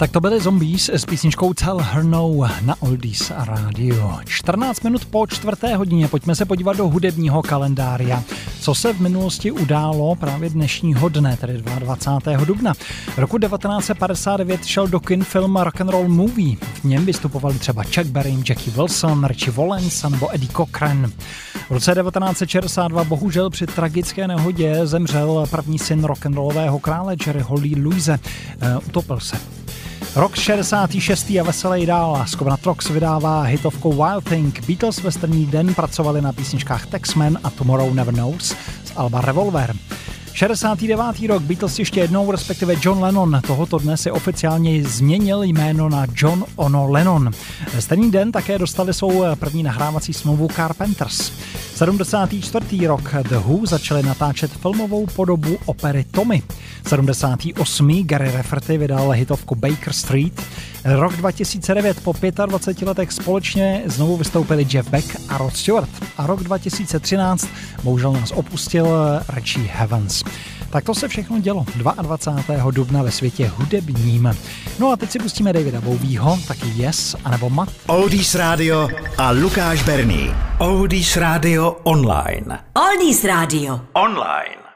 Tak to byly Zombies s písničkou Tell Her No na Oldies Radio. 14 minut po čtvrté hodině pojďme se podívat do hudebního kalendária. Co se v minulosti událo právě dnešního dne, tedy 22. dubna. Roku 1959 šel do kin film Rock and Roll Movie. V něm vystupovali třeba Chuck Berry, Jackie Wilson, Richie Valens nebo Eddie Cochran. V roce 1962 bohužel při tragické nehodě zemřel první syn rock'n'rollového krále Jerry Holly Louise. Utopil se. Rok 66. a veselý dál. Skobna Trox vydává hitovku Wild Thing. Beatles ve stejný den pracovali na písničkách Texman a Tomorrow Never Knows z Alba Revolver. 69. rok Beatles ještě jednou, respektive John Lennon tohoto dne si oficiálně změnil jméno na John Ono Lennon. Stejný den také dostali svou první nahrávací smlouvu Carpenters. 74. rok The Who začali natáčet filmovou podobu opery Tommy. 78. Gary Rafferty vydal hitovku Baker Street. Rok 2009 po 25 letech společně znovu vystoupili Jeff Beck a Rod Stewart. A rok 2013 bohužel nás opustil Richie Evans. Tak to se všechno dělo 22. dubna ve světě hudebním. No a teď si pustíme Davida Bowieho, taky Yes, anebo Mat. Oldies Radio a Lukáš Berný. Oldies Radio online. Oldies Radio Online.